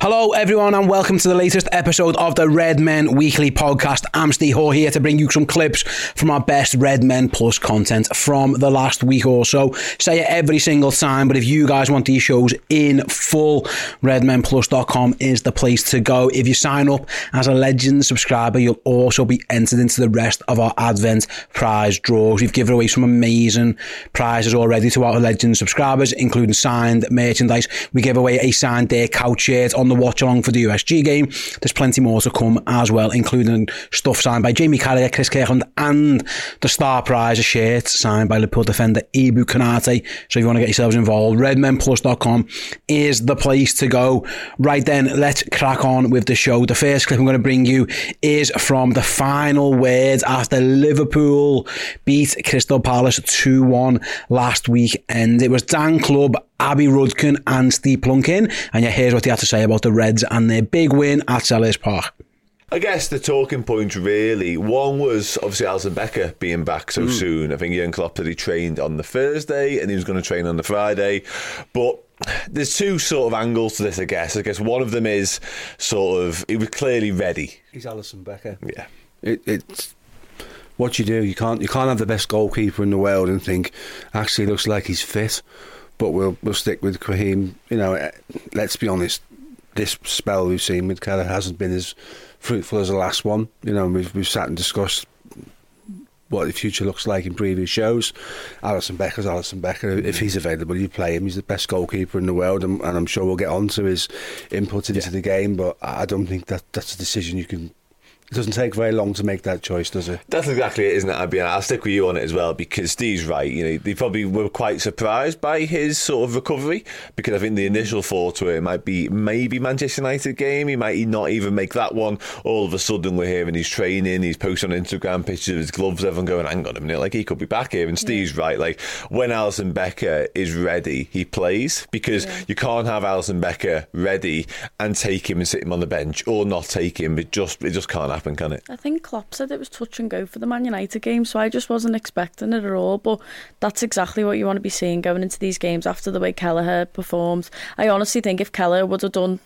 Hello, everyone, and welcome to the latest episode of the Redmen Weekly Podcast. I'm Steve here to bring you some clips from our best Redmen Plus content from the last week or so. Say it every single time, but if you guys want these shows in full, redmenplus.com is the place to go. If you sign up as a Legend subscriber, you'll also be entered into the rest of our Advent prize draws. We've given away some amazing prizes already to our Legend subscribers, including signed merchandise. We gave away a signed Day couch shirt on the watch along for the USG game. There's plenty more to come as well, including stuff signed by Jamie Carragher, Chris Kirkland, and the star prize, a shirt signed by Liverpool defender Ibou Konate. So if you want to get yourselves involved, redmenplus.com is the place to go. Right then, let's crack on with the show. The first clip I'm going to bring you is from the final words after Liverpool beat Crystal Palace 2 1 last week. And it was Dan Club Abby Rudkin and Steve Plunkin. And yeah, here's what they had to say about the Reds and their big win at Selhurst Park. I guess the talking points really one was obviously Alisson Becker being back so mm. soon. I think Jurgen Klopp said he trained on the Thursday and he was going to train on the Friday, but. There's two sort of angles to this, I guess. I guess one of them is sort of he was clearly ready. He's Alisson Becker. Yeah, It, it's what you do. You can't you can't have the best goalkeeper in the world and think actually looks like he's fit, but we'll we'll stick with Raheem. You know, eh, let's be honest. This spell we've seen with Kelleher hasn't been as fruitful as the last one. You know, we've we've sat and discussed what the future looks like in previous shows. Alisson Becker's Alisson Becker. If he's available, you play him. He's the best goalkeeper in the world, and, and I'm sure we'll get on to his input into the game. But I don't think that that's a decision you can. It doesn't take very long to make that choice, does it? that's exactly it, isn't it? Abby? And I'll stick with you on it as well because Steve's right. You know, they probably were quite surprised by his sort of recovery because I think the initial thought to it might be maybe Manchester United game. He might not even make that one. All of a sudden, we're hearing he's training. He's posting on Instagram pictures of his gloves. Everyone going, "Hang on a minute, like he could be back here." And Steve's right. Like when Alisson Becker is ready, he plays because you can't have Alisson Becker ready and take him and sit him on the bench or not take him. It just it just can't happen, can it? I think Klopp said it was touch and go for the Man United game, so I just wasn't expecting it at all. But that's exactly what you want to be seeing going into these games after the way Kelleher performed. I honestly think if Keller would have done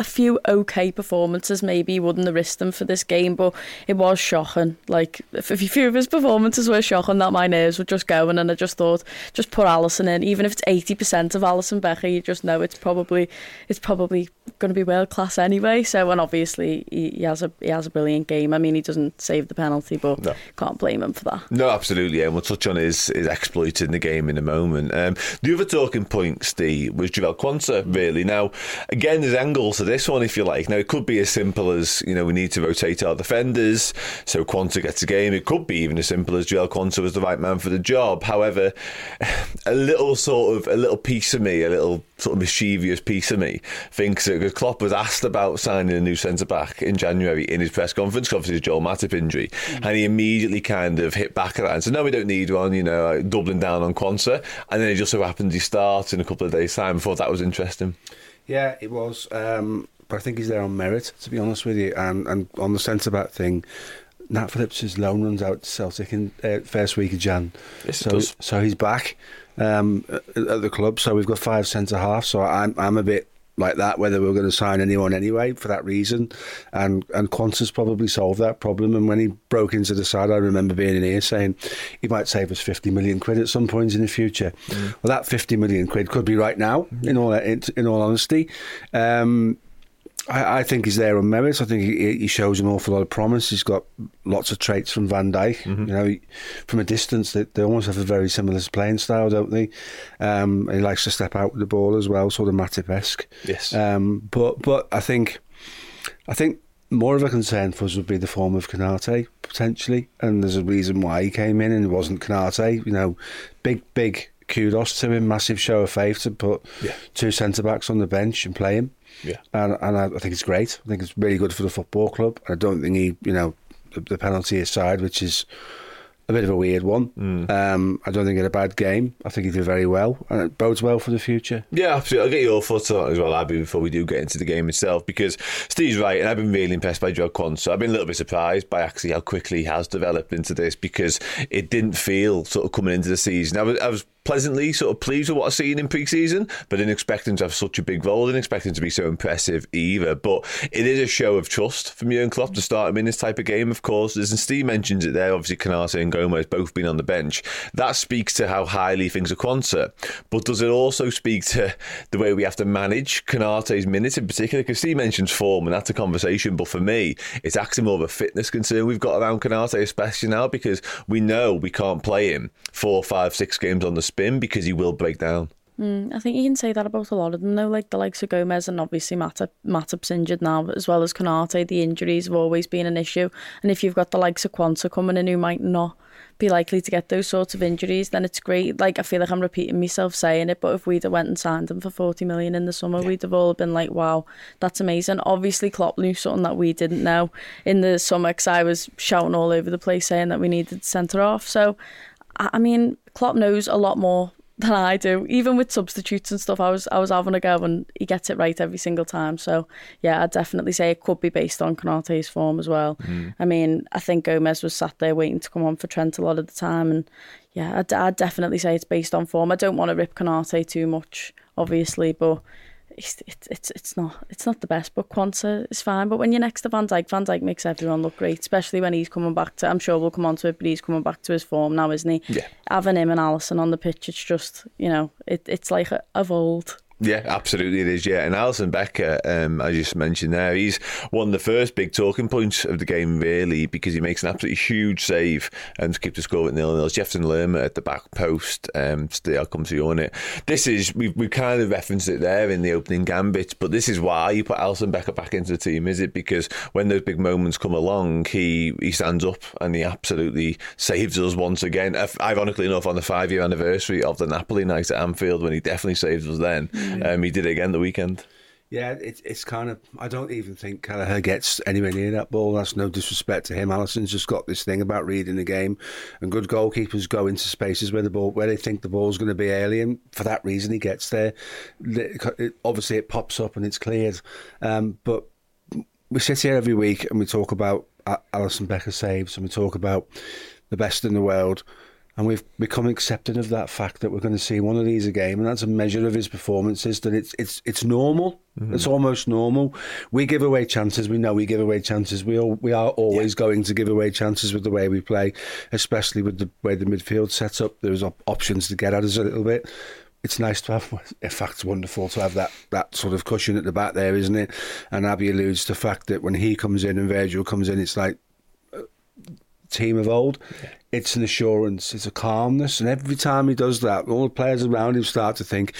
a few okay performances, maybe he wouldn't have risked them for this game, but it was shocking. Like, if a few of his performances were shocking, that my nerves were just going, and I just thought, just put Alisson in. Even if it's 80% of Alisson Becker, you just know it's probably it's probably going to be world class anyway. So, and obviously, he, he has a he has a brilliant game. I mean, he doesn't save the penalty, but No. can't blame him for that. No, absolutely, and we'll touch on his, his exploits in the game in a moment. Um, the other talking point, Steve, was Jarell Quansah, really. Now, again, there's angles to this one, if you like. Now, it could be as simple as, you know, we need to rotate our defenders, so Quansah gets a game. It could be even as simple as Jarell Quansah was the right man for the job. However, a little sort of, a little piece of me, a little sort of mischievous piece of me, thinks that because Klopp was asked about signing a new centre back in January in his press conference, obviously his Joel Matip injury, mm. and he immediately kind of hit back at that and said, "No, we don't need one," you know, like doubling down on Quansah, and then it just so happens he starts in a couple of days' time. I thought that was interesting. Yeah, it was. Um, but I think he's there on merit, to be honest with you. And, and on the centre back thing, Nat Phillips' loan runs out to Celtic in uh, first week of Jan. Yes, so, so he's back um, at, at the club. So we've got five centre halves. So I'm I'm a bit like that whether we were going to sign anyone anyway for that reason. And and Quansah's probably solved that problem. And when he broke into the side, I remember being in here saying he might save us 50 million quid at some point in the future. Well, that 50 million quid could be right now, in all in, in all honesty. Um, I, I think he's there on merit. I think he, he shows an awful lot of promise. He's got lots of traits from Van Dijk. You know, he, from a distance, they, they almost have a very similar playing style, don't they? Um, he likes to step out with the ball as well, sort of Matip-esque. Yes. Um, but but I think I think more of a concern for us would be the form of Konate potentially, and there's a reason why he came in and it wasn't Konate. You know, big big kudos to him, massive show of faith to put Yeah. two centre backs on the bench and play him. Yeah. and and I, I think it's great. I think it's really good for the football club. I don't think he, you know, the, the penalty aside, which is a bit of a weird one. Mm. Um, I don't think he had a bad game. I think he did very well, and it bodes well for the future. Yeah, absolutely. I'll get your thoughts on it as well, Abby, before we do get into the game itself, because Steve's right, and I've been really impressed by Joe So I've been a little bit surprised by actually how quickly he has developed into this, because it didn't feel sort of coming into the season. I was, I was pleasantly sort of pleased with what I've seen in pre-season, but didn't expect him to have such a big role, didn't expect him to be so impressive either. But it is a show of trust from Jurgen Klopp to start him in this type of game, of course. As Steve mentions it there, obviously Konate and Gomez both been on the bench. That speaks to how highly things are Quansah. But does it also speak to the way we have to manage Konate's minutes in particular? Because Steve mentions form, and that's a conversation. But for me, it's actually more of a fitness concern we've got around Konate, especially now, because we know we can't play him four, five, six games on the spin because he will break down. Hmm, I think you can say that about a lot of them, though. Like the likes of Gomez and obviously Matip, Matip's injured now, as well as Konate. The injuries have always been an issue, and if you've got the likes of Quansah coming in who might not be likely to get those sorts of injuries, then it's great. Like I feel like I'm repeating myself saying it, but if we'd have went and signed him for 40 million in the summer, we'd have all been like, "Wow, that's amazing." Obviously, Klopp knew something that we didn't know in the summer, because I was shouting all over the place saying that we needed centre off. So, I mean, Klopp knows a lot more than I do. Even with substitutes and stuff, I was I was having a go, and he gets it right every single time. So yeah, I'd definitely say it could be based on Konate's form as well. Hmm. I mean, I think Gomez was sat there waiting to come on for Trent a lot of the time, and yeah, I'd, I'd definitely say it's based on form. I don't want to rip Konate too much, obviously, but. it's, it's, it's, it's, not, it's not the best, but Quanta is fine. But when you're next to Van Dijk, Van Dijk makes everyone look great, especially when he's coming back to, I'm sure we'll come on to it, but he's coming back to his form now, isn't he? Yeah. Having him and Allison on the pitch, it's just, you know, it, it's like a, of old. Yeah, absolutely it is. Yeah, and Alisson Becker, um, as you mentioned there, he's one of the first big talking points of the game, really, because he makes an absolutely huge save and to keep the score at nil nil. Jefferson Lerma at the back post. Um, still, I'll come to you on it. This is we we kind of referenced it there in the opening gambit, but this is why you put Alisson Becker back into the team. Is it because when those big moments come along, he he stands up and he absolutely saves us once again. Ironically enough, on the five year anniversary of the Napoli night at Anfield, when he definitely saved us then. Um, he did it again the weekend. Yeah, it's it's kind of. I don't even think Kelleher gets anywhere near that ball. That's no disrespect to him. Alisson's just got this thing about reading the game, and good goalkeepers go into spaces where the ball, where they think the ball's going to be alien. For that reason, he gets there. It- obviously, it pops up and it's cleared. Um, but we sit here every week and we talk about Alisson Becker saves and we talk about the best in the world. And we've become accepted of that fact that we're going to see one of these a game, and that's a measure of his performances. That it's it's it's normal. Mm-hmm. It's almost normal. We give away chances. We know we give away chances. We all, we are always going to give away chances with the way we play, especially with the way the midfield sets up. There's op- options to get at us a little bit. It's nice to have. In fact, it's wonderful to have that, that sort of cushion at the back there, isn't it? And Abby alludes to the fact that when he comes in and Virgil comes in, it's like uh, team of old. It's an assurance, it's a calmness, and every time he does that, all the players around him start to think,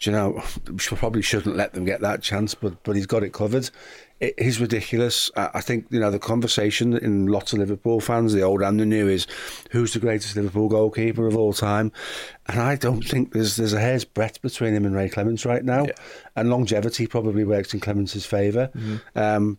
"Do you know, we probably shouldn't let them get that chance, but but he's got it covered. It is ridiculous. I think you know the conversation in lots of Liverpool fans, the old and the new, is who's the greatest Liverpool goalkeeper of all time, and I don't think there's there's a hair's breadth between him and Ray Clemence right now, and longevity probably works in Clemence' favour. Um, th-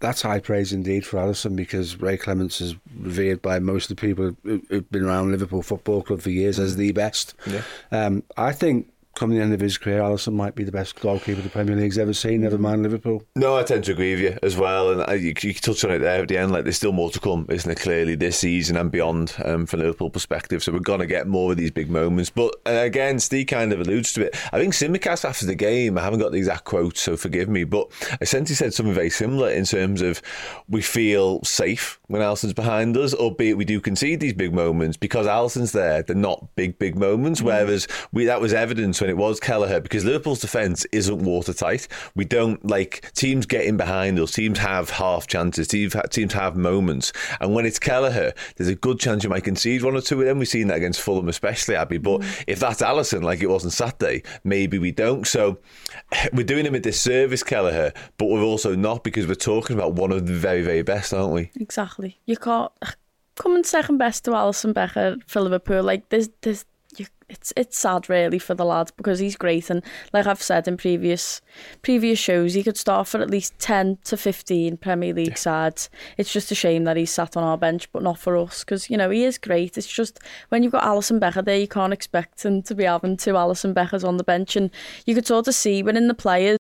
that's high praise indeed for Alisson because Ray Clemence is revered by most of the people who- who've been around Liverpool Football Club for years as the best. Yeah. Um, I think come the end of his career, Alisson might be the best goalkeeper the Premier League's ever seen. Never mind Liverpool. No, I tend to agree with you as well. And I, you, you touched on it there at the end. Like there's still more to come, isn't it? Clearly this season and beyond um, from Liverpool perspective. So we're gonna get more of these big moments. But uh, again, Steve kind of alludes to it. I think Tsimikas after the game. I haven't got the exact quote, so forgive me. But essentially said something very similar in terms of we feel safe when Alisson's behind us, albeit we do concede these big moments because Alisson's there. They're not big, big moments. Mm. Whereas we that was evidence when it was Kelleher because Liverpool's defence isn't watertight. We don't like teams getting behind us. Teams have half chances. Teams teams have moments, and when it's Kelleher, there's a good chance you might concede one or two of them. We've seen that against Fulham, especially Abby. But mm. if that's Alisson, like it wasn't Saturday, maybe we don't. So we're doing him a disservice, Kelleher, but we're also not because we're talking about one of the very, very best, aren't we? Exactly. You can't come and second best to Alisson Becker for Liverpool. Like there's there's it's it's sad really for the lad because he's great. And like I've said in previous previous shows he could start for at least 10 to 15 Premier League yeah. sides. It's just a shame that he's sat on our bench but not for us because you know he is great. It's just when you've got Alisson Becker there you can't expect him to be having two Alisson Beckers on the bench. And you could sort of see when in the players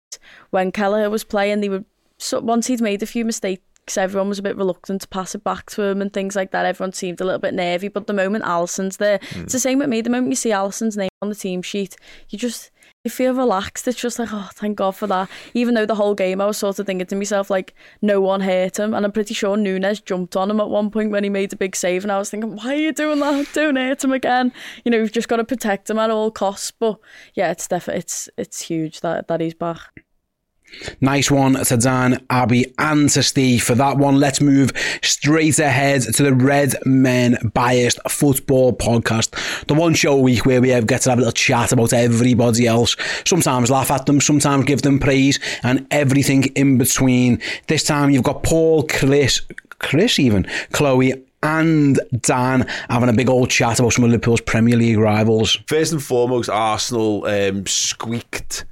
when Kelleher was playing they were so once he'd made a few mistakes because everyone was a bit reluctant to pass it back to him and things like that. Everyone seemed a little bit nervy, but the moment Alisson's there, mm. it's hmm. the same with me. The moment you see Alisson's name on the team sheet, you just you feel relaxed. It's just like, oh, thank God for that. Even though the whole game, I was sort of thinking to myself, like, no one hurt him. And I'm pretty sure Nunes jumped on him at one point when he made a big save. And I was thinking, why are you doing that? Don't hurt him again. You know, you've just got to protect him at all costs. But yeah, it's definitely, it's, it's huge that, that he's back. Nice one to Dan, Abby, and to Steve for that one. Let's move straight ahead to the Red Men Biased Football Podcast, the one show a week where we get to have a little chat about everybody else. Sometimes laugh at them, sometimes give them praise, and everything in between. This time you've got Paul, Chris, Chris even, Chloe, and Dan having a big old chat about some of Liverpool's Premier League rivals. First and foremost, Arsenal um, squeaked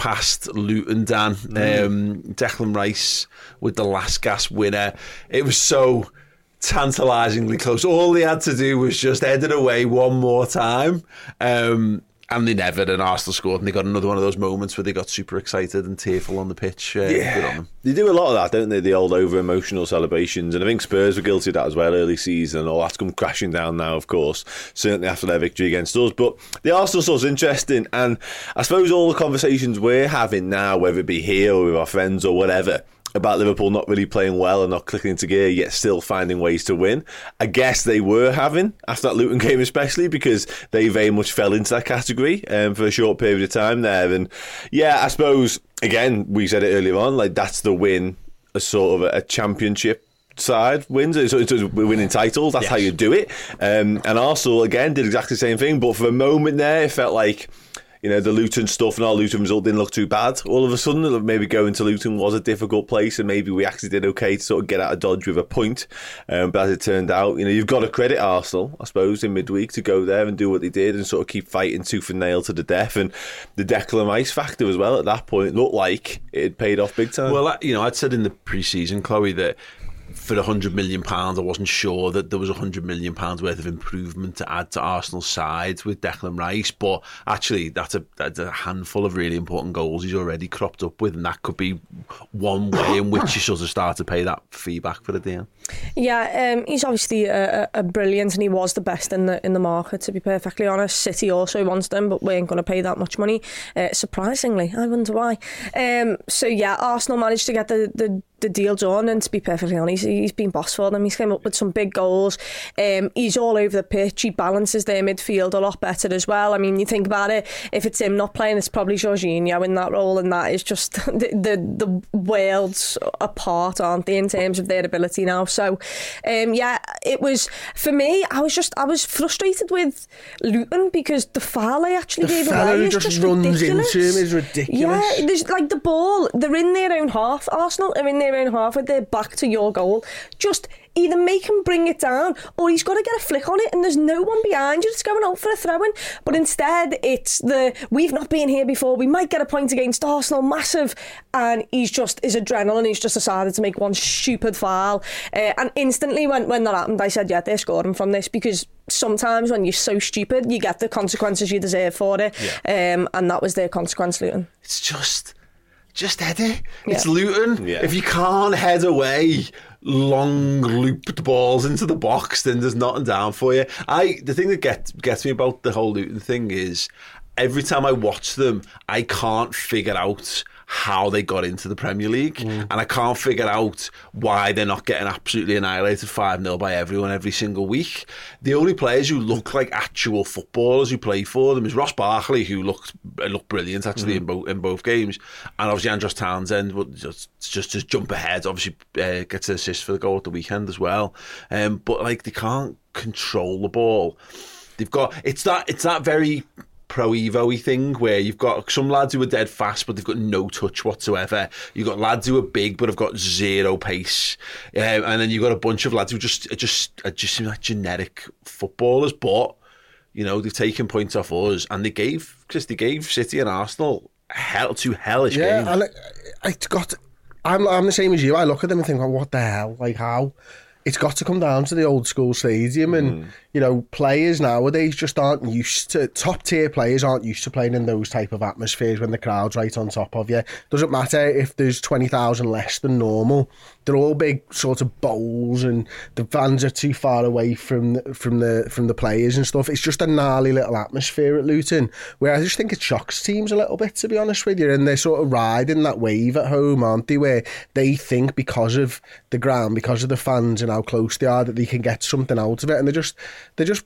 past Luton, Dan. Mm. Um, Declan Rice with the last gas winner. It was so tantalisingly close. All they had to do was just head it away one more time. Um, and they never. And Arsenal scored, and they got another one of those moments where they got super excited and tearful on the pitch. Uh, yeah, they do a lot of that, don't they? The old over emotional celebrations, and I think Spurs were guilty of that as well early season. All that's come crashing down now, of course. Certainly after their victory against us, but the Arsenal stuff's interesting, and I suppose all the conversations we're having now, whether it be here or with our friends or whatever about Liverpool not really playing well and not clicking into gear, yet still finding ways to win. I guess they were having after that Luton game, especially because they very much fell into that category um, for a short period of time there. And yeah, I suppose again we said it earlier on, like that's the win, a sort of a, championship side wins. It's, it's winning titles. That's yes. how you do it. Um, and Arsenal again did exactly the same thing, but for a moment there, it felt like you know, the Luton stuff and our Luton result didn't look too bad. All of a sudden, maybe going to Luton was a difficult place, and maybe we actually did okay to sort of get out of Dodge with a point. Um, but as it turned out, you know, you've got to credit Arsenal, I suppose, in midweek to go there and do what they did and sort of keep fighting tooth and nail to the death. And the Declan Rice factor as well at that point looked like it had paid off big time. Well, you know, I'd said in the pre-season, Chloe, that for a hundred million pounds, I wasn't sure that there was a hundred million pounds worth of improvement to add to Arsenal's side with Declan Rice. But actually, that's a that's a handful of really important goals he's already cropped up with, and that could be one way in which you sort of start to pay that fee back for the deal. Yeah, um, he's obviously a, a, brilliant, and he was the best in the in the market. To be perfectly honest, City also wants them, but we ain't going to pay that much money. Uh, surprisingly, I wonder why. Um, so yeah, Arsenal managed to get the the the deal done. And to be perfectly honest, he's been boss for them. He's come up with some big goals. Um, he's all over the pitch. He balances their midfield a lot better as well. I mean, you think about it, if it's him not playing, it's probably Jorginho in that role, and that is just the the, the worlds apart, aren't they, in terms of their ability now? So, um, yeah, it was for me. I was just I was frustrated with Luton because the foul I actually the gave away is just, just runs ridiculous. into him is ridiculous. Yeah, there's like the ball. They're in their own half. Arsenal are in their own half with their back to your goal. Just either make him bring it down or he's got to get a flick on it and there's no one behind you that's going out for a throw-in. But instead, it's the we've not been here before. We might get a point against Arsenal, massive, and he's just his adrenaline. He's just decided to make one stupid foul, uh, and instantly when when that happened, I said, yeah, they're scoring from this because sometimes when you're so stupid, you get the consequences you deserve for it, um, and that was their consequence, Luton. It's just, just head it. It's Yeah. Luton. Yeah. If you can't head away long looped balls into the box, then there's nothing down for you. I the thing that gets gets me about the whole Luton thing is every time I watch them, I can't figure out how they got into the Premier League, and I can't figure out why they're not getting absolutely annihilated 5 0 by everyone every single week. The only players who look like actual footballers who play for them is Ross Barkley, who looked looked brilliant actually in both in both games, and obviously Andros Townsend, just just just jump ahead. Obviously, uh, gets an assist for the goal at the weekend as well. Um, but like they can't control the ball. They've got it's that it's that very pro evo thing where you've got some lads who are dead fast but they've got no touch whatsoever. You've got lads who are big but have got zero pace, um, and then you've got a bunch of lads who just just just seem like generic footballers. But you know they've taken points off us, and they gave because they gave City and Arsenal hell two hellish Yeah, games. and it, it's got. I'm I'm the same as you. I look at them and think, well, what the hell? Like how? It's got to come down to the old school stadium, and mm. you know, players nowadays just aren't used to top tier players aren't used to playing in those type of atmospheres when the crowd's right on top of you. Doesn't matter if there's twenty thousand less than normal. They're all big sort of bowls, and the fans are too far away from the, from the from the players and stuff. It's just a gnarly little atmosphere at Luton, where I just think it shocks teams a little bit, to be honest with you. And they're sort of riding that wave at home, aren't they? Where they think because of the ground, because of the fans and how how close they are that they can get something out of it, and they're just they're just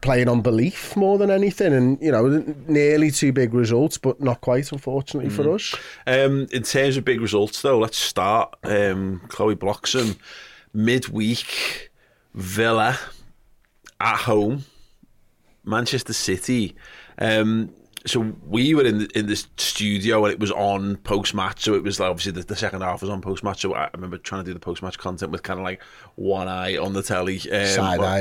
playing on belief more than anything and you know nearly two big results but not quite unfortunately mm. for us um in terms of big results though let's start um Chloe Bloxham midweek Villa at home Manchester City um so we were in the, in the studio and it was on post match. So it was like, obviously the, the second half was on post match. So I remember trying to do the post match content with kind of like one eye on the telly, um,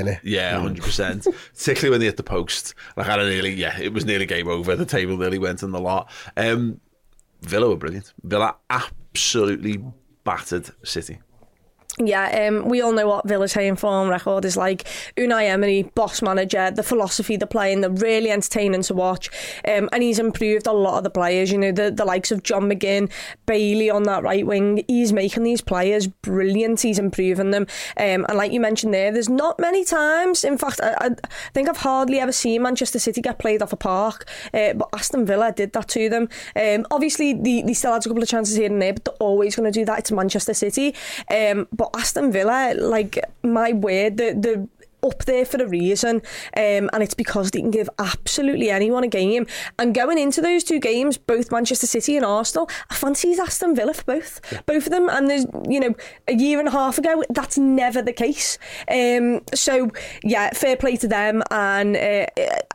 it. Yeah, hundred percent. Particularly when they hit the post. Like I nearly, yeah, it was nearly game over. The table nearly went in the lot. Um, Villa were brilliant. Villa absolutely battered City. Yeah, um, we all know what Villa's home form record is like. Unai Emery, boss manager, the philosophy they're playing, they're really entertaining to watch. Um, and he's improved a lot of the players, you know, the, the likes of John McGinn, Bailey on that right wing. He's making these players brilliant, he's improving them. Um, and like you mentioned there, there's not many times, in fact, I, I think I've hardly ever seen Manchester City get played off a park, uh, but Aston Villa did that to them. Um, obviously, they, they still had a couple of chances here and there, but they're always going to do that. It's Manchester City. Um, but Aston Villa, like my word, the the up there for a reason, um, and it's because they can give absolutely anyone a game. And going into those two games, both Manchester City and Arsenal, I fancy Aston Villa for both, both of them. And there's, you know, a year and a half ago, that's never the case. Um, so yeah, fair play to them. And uh,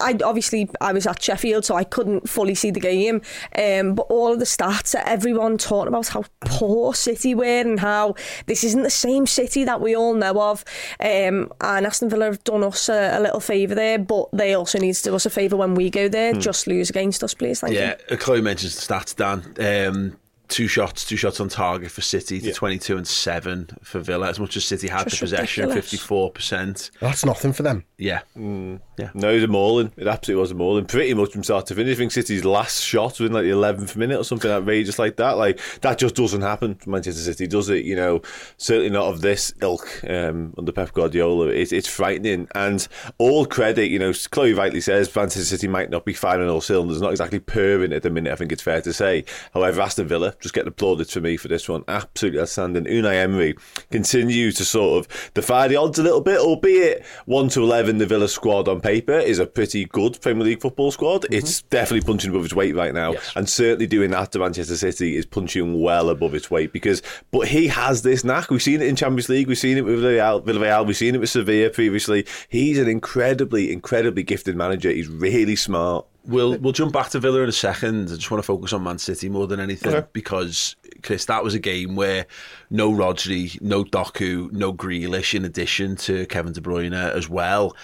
I obviously I was at Sheffield, so I couldn't fully see the game. Um, but all of the stats, everyone talking about how poor City were and how this isn't the same City that we all know of. Um, and Aston Villa have done us a, a little favour there, but they also need to do us a favour when we go there. Just lose against us, please. Thank yeah, you. uh, Chloe mentions the stats, Dan. Um, two shots, two shots on target for City to 22 and 7 for Villa. As much as City had Just the possession, ridiculous. 54%. That's nothing for them. Yeah. yeah. No, it was a mauling. It absolutely was a mauling. Pretty much from start to finish. I think City's last shot was in like the 11th minute or something outrageous like that. Like, that just doesn't happen for Manchester City, does it? You know, certainly not of this ilk um, under Pep Guardiola. It's, it's frightening. And all credit, you know, Chloe rightly says Manchester City might not be firing on all cylinders, not exactly purring at the minute, I think it's fair to say. However, Aston Villa, just getting applauded for me for this one. Absolutely outstanding. Unai Emery continues to sort of defy the odds a little bit, albeit 1 to 11, the Villa squad on paper is a pretty good Premier League football squad. Mm-hmm. It's definitely punching above its weight right now. And certainly doing that to Manchester City is punching well above its weight because, but he has this knack. We've seen it in Champions League, we've seen it with Villarreal we've seen it with Sevilla previously. He's an incredibly, incredibly gifted manager. He's really smart. We'll we'll jump back to Villa in a second. I just want to focus on Man City more than anything because Chris, that was a game where no Rodri, no Doku, no Grealish, in addition to Kevin De Bruyne as well.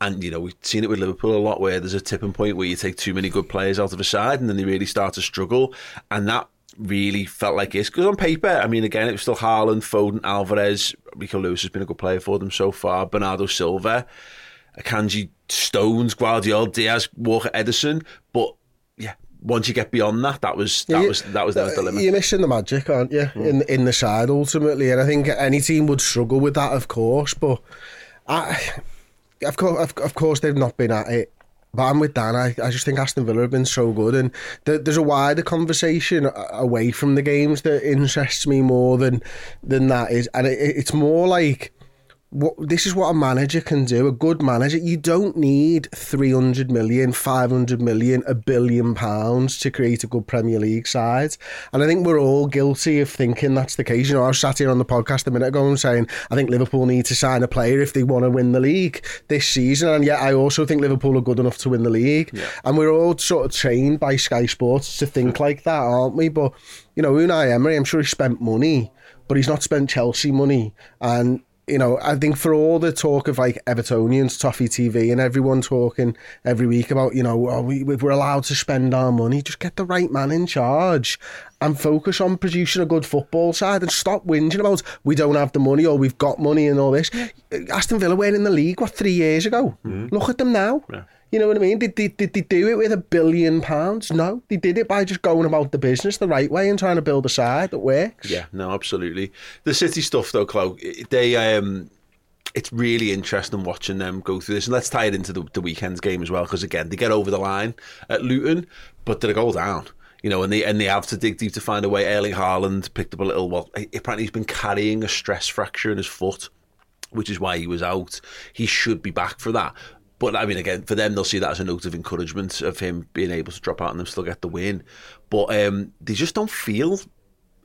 And, you know, we've seen it with Liverpool a lot where there's a tipping point where you take too many good players out of a side and then they really start to struggle. And that really felt like it's because on paper, I mean, again, it was still Haaland, Foden, Alvarez. Rico Lewis has been a good player for them so far. Bernardo Silva, Akanji, Stones, Gvardiol, Dias, Walker, Ederson. But yeah, once you get beyond that, that was that was that was the limit. You're missing the magic, aren't you? Mm. In in the side ultimately, and I think any team would struggle with that, of course. But I, of course, of, of course, they've not been at it. But I'm with Dan. I, I just think Aston Villa have been so good, and th- there's a wider conversation away from the games that interests me more than than that is, and it, it's more like what this is what a manager can do a good manager. You don't need 300 million 500 million a billion pounds to create a good premier league side. And i think we're all guilty of thinking that's the case. You know i was sat here on the podcast a minute ago and saying i think liverpool need to sign a player if they want to win the league this season. And yet i also think liverpool are good enough to win the league. And we're all sort of trained by sky sports to think like that aren't we? But you know unai emery i'm sure he spent money but he's not spent chelsea money. And you know, I think for all the talk of like Evertonians, Toffee TV, and everyone talking every week about, you know, oh, we, we're allowed to spend our money, just get the right man in charge and focus on producing a good football side and stop whinging about we don't have the money or we've got money and all this. Aston Villa were in the league, what, three years ago? Mm-hmm. Look at them now. You know what I mean? Did, did, did they do it with a billion pounds? No, they did it by just going about the business the right way and trying to build a side that works. Yeah, no, absolutely. The City stuff though, Chloe, they um it's really interesting watching them go through this. And let's tie it into the, the weekend's game as well, because again, they get over the line at Luton, but they're a goal down. You know, and they and they have to dig deep to find a way. Erling Haaland picked up a little. Well, apparently he's been carrying a stress fracture in his foot, which is why he was out. He should be back for that. But I mean, again, for them, they'll see that as a note of encouragement of him being able to drop out and them still get the win. But um, they just don't feel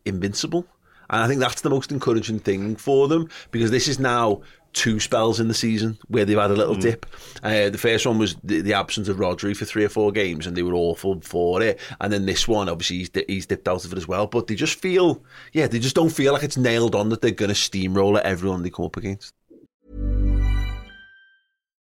invincible. And I think that's the most encouraging thing for them because this is now two spells in the season where they've had a little dip. Uh, the first one was the, the absence of Rodri for three or four games and they were awful for it. And then this one, obviously, he's, di- he's dipped out of it as well. But they just feel, yeah, they just don't feel like it's nailed on that they're going to steamroller everyone they come up against.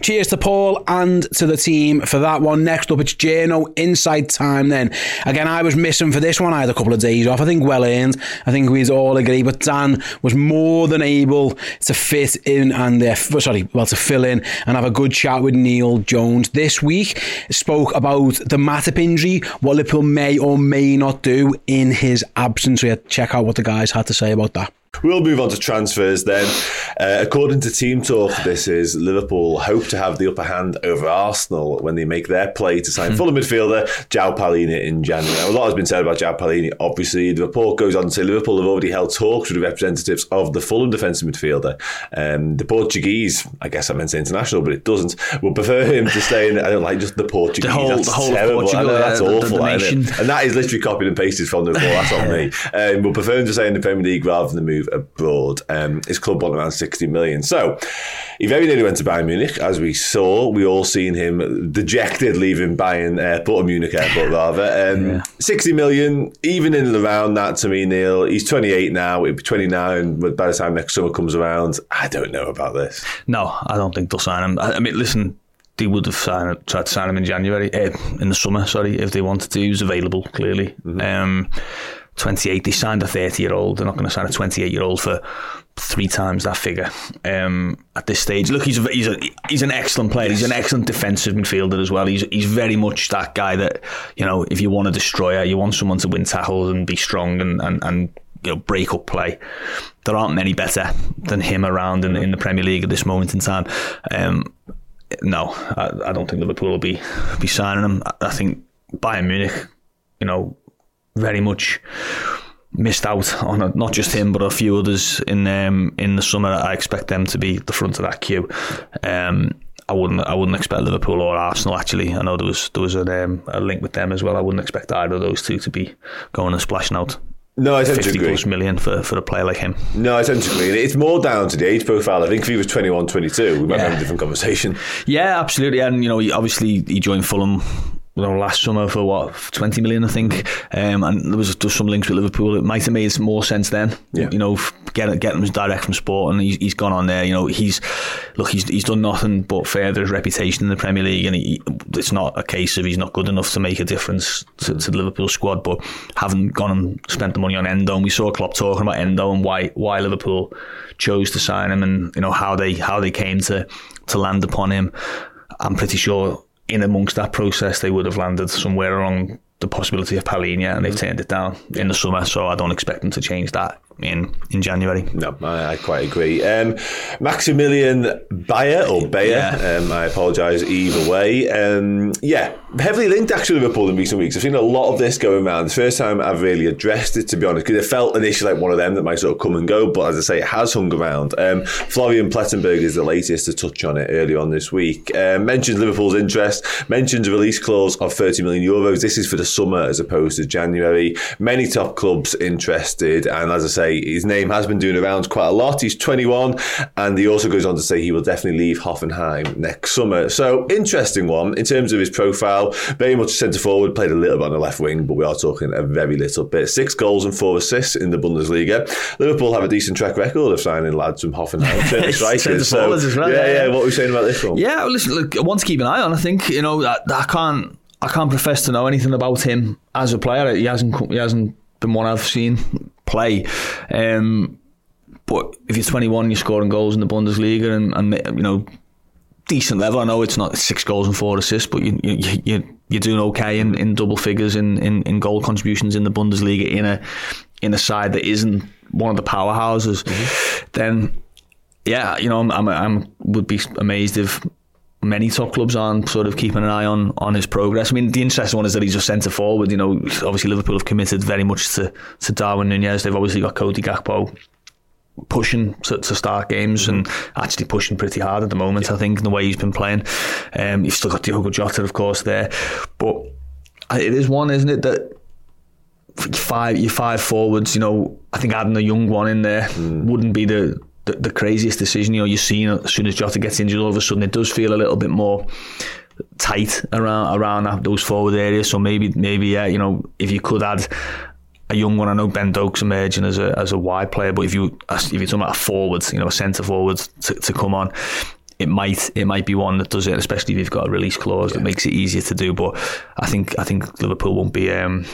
Cheers to Paul and to the team for that one. Next up, it's Journo Insight Time then. Again, I was missing for this one. I had a couple of days off. I think well earned. I think we all agree. But Dan was more than able to fit in and, uh, sorry, well, to fill in and have a good chat with Neil Jones this week. Spoke about the Matip injury, what Liverpool may or may not do in his absence. We had to check out what the guys had to say about that. We'll move on to transfers then. Uh, according to Team Talk, this is Liverpool hope to have the upper hand over Arsenal when they make their play to sign Fulham midfielder João Palhinha in January. Now, a lot has been said about João Palhinha. Obviously, the report goes on to say Liverpool have already held talks with representatives of the Fulham defensive midfielder. Um, the Portuguese, I guess I meant to say international, but it doesn't, would prefer him to stay in. I don't like just the Portuguese. The whole- that's the whole terrible. Portugal, know, that's the- the- awful. the isn't it? And that is literally copied and pasted from the report. That's on me. Um, we'll prefer him to stay in the Premier League rather than move move abroad. Um, his club want around 60 million. So he very nearly went to Bayern Munich, as we saw. We all seen him dejected leaving Bayern Airport, or Munich Airport rather. Um, yeah. 60 million, even in and around that to me, Neil. He's 28 now, he'll be 29 by the time next summer comes around. I don't know about this. No, I don't think they'll sign him. I mean, listen, they would have signed, tried to sign him in January, uh, in the summer, sorry, if they wanted to. He was available, clearly. Mm-hmm. Um, 28, they signed a 30 year old. They're not going to sign a 28 year old for three times that figure um, at this stage. Look, he's a, he's a, he's an excellent player. Yes. He's an excellent defensive midfielder as well. He's he's very much that guy that you know if you want a destroyer, you want someone to win tackles and be strong and and, and you know break up play. There aren't many better than him around in, in the Premier League at this moment in time. Um, no, I, I, don't think Liverpool will be be signing him. I, I think Bayern Munich, you know, very much missed out on a, not just him but a few others in um, in the summer. I expect them to be the front of that queue. Um, I wouldn't I wouldn't expect Liverpool or Arsenal actually. I know there was there was a, um, a link with them as well. I wouldn't expect either of those two to be going and splashing out. No, I tend 50 to agree. plus million for, for a player like him. No, I tend to agree. It's more down to the age profile. I think if he was 21, 22, we might yeah. have a different conversation. Yeah, absolutely. And, you know, obviously he joined Fulham you know, last summer for what 20 million, I think. Um, and there was just some links with Liverpool. It might have made more sense then. Yeah. You know, get get him direct from sport, and he's, he's gone on there. You know, he's look, he's he's done nothing but further his reputation in the Premier League, and he, it's not a case of he's not good enough to make a difference to, to the Liverpool squad. But having gone and spent the money on Endo, and we saw Klopp talking about Endo and why why Liverpool chose to sign him, and you know how they how they came to to land upon him. I'm pretty sure in amongst that process, they would have landed somewhere along the possibility of Palhinha, and they've mm. turned it down in the summer. So I don't expect them to change that in in January. No, I, I quite agree. Um, Maximilian Bayer or Bayer, yeah. um, I apologise either way. Um, yeah, heavily linked actually Liverpool in recent weeks. I've seen a lot of this going around. the first time I've really addressed it, to be honest, because it felt initially like one of them that might sort of come and go. But as I say, it has hung around. Um, Florian Plettenberg is the latest to touch on it early on this week. Um, mentions Liverpool's interest, mentions a release clause of 30 million euros. This is for the summer as opposed to January. Many top clubs interested, and as I say, say his name has been doing around quite a lot. He's 21, and he also goes on to say he will definitely leave Hoffenheim next summer. So interesting one in terms of his profile. Very much centre forward, played a little bit on the left wing, but we are talking a very little bit. Six goals and four assists in the Bundesliga. Liverpool have a decent track record of signing lads from Hoffenheim, strikers. so, well, yeah, yeah. What are we saying about this one? Yeah, listen, look, I want to keep an eye on. I think you know I, I can't. I can't profess to know anything about him as a player. He hasn't. He hasn't been one I've seen play. Um, but if you're 21, you're scoring goals in the Bundesliga and, and you know decent level. I know it's not six goals and four assists, but you you you you're doing okay in, in double figures in, in, in goal contributions in the Bundesliga in a in a side that isn't one of the powerhouses. Mm-hmm. Then yeah, you know I'm, I'm I'm would be amazed if many top clubs aren't sort of keeping an eye on on his progress. I mean, the interesting one is that he's a centre forward. You know, obviously Liverpool have committed very much to to Darwin Nunez. They've obviously got Cody Gakpo pushing to, to start games mm-hmm. and actually pushing pretty hard at the moment. Yeah. I think in the way he's been playing. Um, you've still got Diogo Jota, of course, there, but it is one, isn't it, that five your five forwards. You know, I think adding a young one in there mm. wouldn't be the the, the craziest decision. You know, you've seen as soon as Jota gets injured, all of a sudden it does feel a little bit more tight around around those forward areas. So maybe maybe yeah, you know, if you could add a young one, I know Ben Doak's emerging as a as a wide player, but if you if you're talking about a forward, you know, a centre forward to, to come on. It might it might be one that does it, especially if you've got a release clause yeah. that makes it easier to do. But I think I think Liverpool won't be um,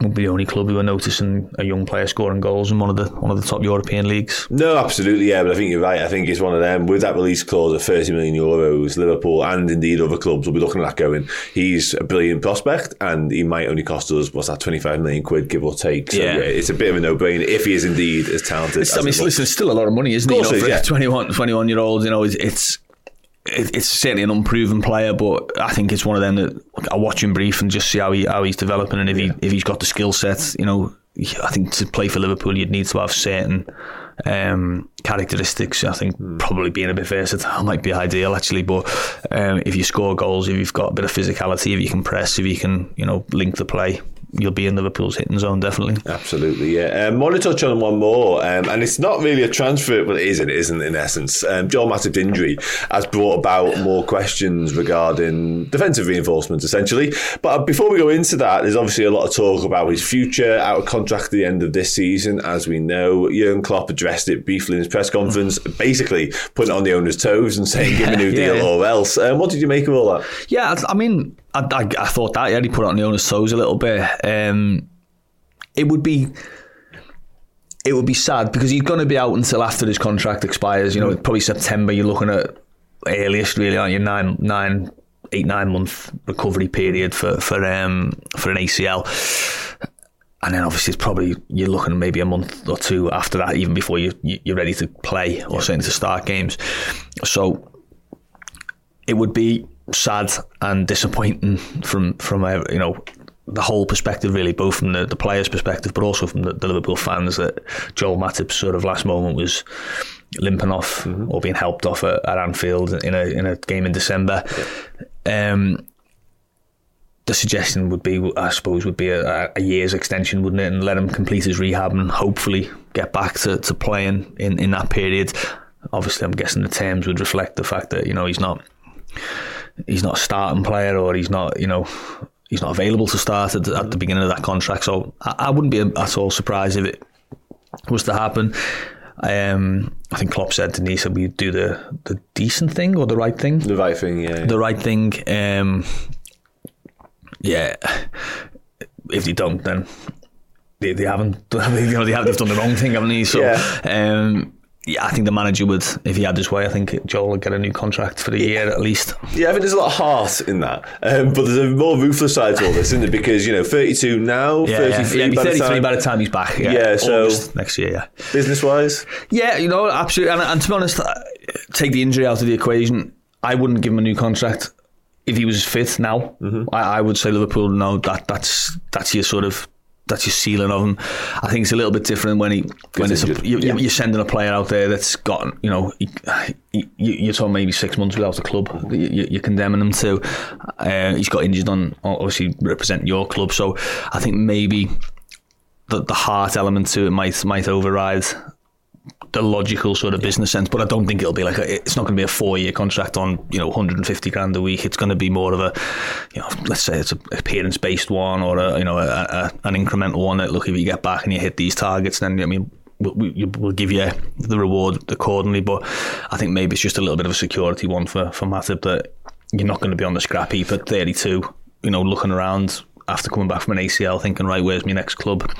won't be the only club who are noticing a young player scoring goals in one of the one of the top European leagues. No, absolutely, yeah. But I think you're right. I think it's one of them with that release clause of 30 million euros. Liverpool and indeed other clubs will be looking at that going. He's a brilliant prospect, and he might only cost us what's that 25 million quid, give or take. So, yeah. yeah it's a bit of a no-brainer if he is indeed as talented. It's, as I mean, listen, it's still a lot of money, isn't it? You know, for yeah. 21, 21 year old, you know, it's, it's it's certainly an unproven player, but I think it's one of them that I watch him brief and just see how he how he's developing, and if he if he's got the skill set, you know, I think to play for Liverpool you'd need to have certain um, characteristics. I think mm. probably being a bit versatile might be ideal actually, but um, if you score goals, if you've got a bit of physicality, if you can press, if you can you know link the play, you'll be in Liverpool's hitting zone definitely. Absolutely, yeah. Um, I want to touch on one more, um, and it's not really a transfer, but it is and it isn't in essence. Um, Joel Matip's injury has brought about more questions regarding defensive reinforcements, essentially. But before we go into that, there's obviously a lot of talk about his future out of contract at the end of this season. As we know, Jurgen Klopp addressed it briefly in his press conference, basically putting it on the owner's toes and saying, "Give me a new Yeah, deal yeah. or else." Um, what did you make of all that? Yeah, I, I mean, I, I, I thought that. Yeah, he put it on the owner's toes a little bit. Um, it would be. It would be sad because he's going to be out until after his contract expires. You know, probably September. You're looking at earliest, really, aren't you? Nine, nine, eight, nine month recovery period for for um for an ACL. And then obviously it's probably you're looking maybe a month or two after that, even before you, you you're ready to play or certainly to start games. So it would be sad and disappointing from from you know the whole perspective really both from the, the players perspective but also from the, the Liverpool fans that Joel Matip's sort of last moment was limping off or being helped off at, at Anfield in a in a game in December um the suggestion would be, I suppose, would be a, a year's extension, wouldn't it? And let him complete his rehab and hopefully get back to, to playing in, in that period. Obviously, I'm guessing the terms would reflect the fact that you know he's not he's not a starting player or he's not you know he's not available to start at, at the beginning of that contract. So I, I wouldn't be at all surprised if it was to happen. Um, I think Klopp said to said we do the the decent thing or the right thing. The right thing, yeah. The right thing. Um, yeah. If they don't, then they, they haven't. You know, they have they've done the wrong thing, haven't they? So, Yeah. um, yeah, I think the manager would, if he had his way, I think Joel would get a new contract for a year at least. Yeah, I think there's a lot of heart in that. Um, but there's a more ruthless side to all this, isn't there? Because, you know, 32 now, Yeah, 33 yeah. yeah by, the 33 time, by the time he's back. Yeah, Yeah, so- next year. Yeah. business wise. Yeah, you know, absolutely. And, and to be honest, uh, take the injury out of the equation. I wouldn't give him a new contract if he was fit now. I, I would say Liverpool. No, that that's that's your sort of that's your ceiling of him. I think it's a little bit different when he when it's a, you, you- you're sending a player out there that's got you know he, he, you're talking maybe six months without the club. You, you- you're condemning him to. Uh, he's got injured on obviously representing your club, so I think maybe the, the heart element to it might might override the logical sort of business sense. But I don't think it'll be like a, it's not going to be a four year contract on you know 150 grand a week. It's going to be more of a you know let's say it's a appearance based one or a you know a, a, an incremental one. That look if you get back and you hit these targets, then I mean. We'll, we- we'll give you the reward accordingly, but I think maybe it's just a little bit of a security one for for Matip that you're not going to be on the scrap heap at 32. You know, looking around after coming back from an ACL, thinking, right, where's my next club?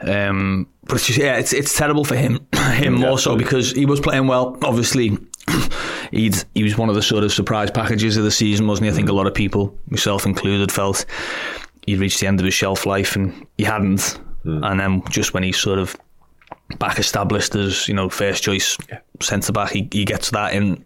Um, but it's just, yeah, it's it's terrible for him, him more so because he was playing well. Obviously, he'd he was one of the sort of surprise packages of the season, wasn't he? I think a lot of people, myself included, felt he'd reached the end of his shelf life and he hadn't. And then just when he's sort of back established as you know first choice centre back, he, he gets that in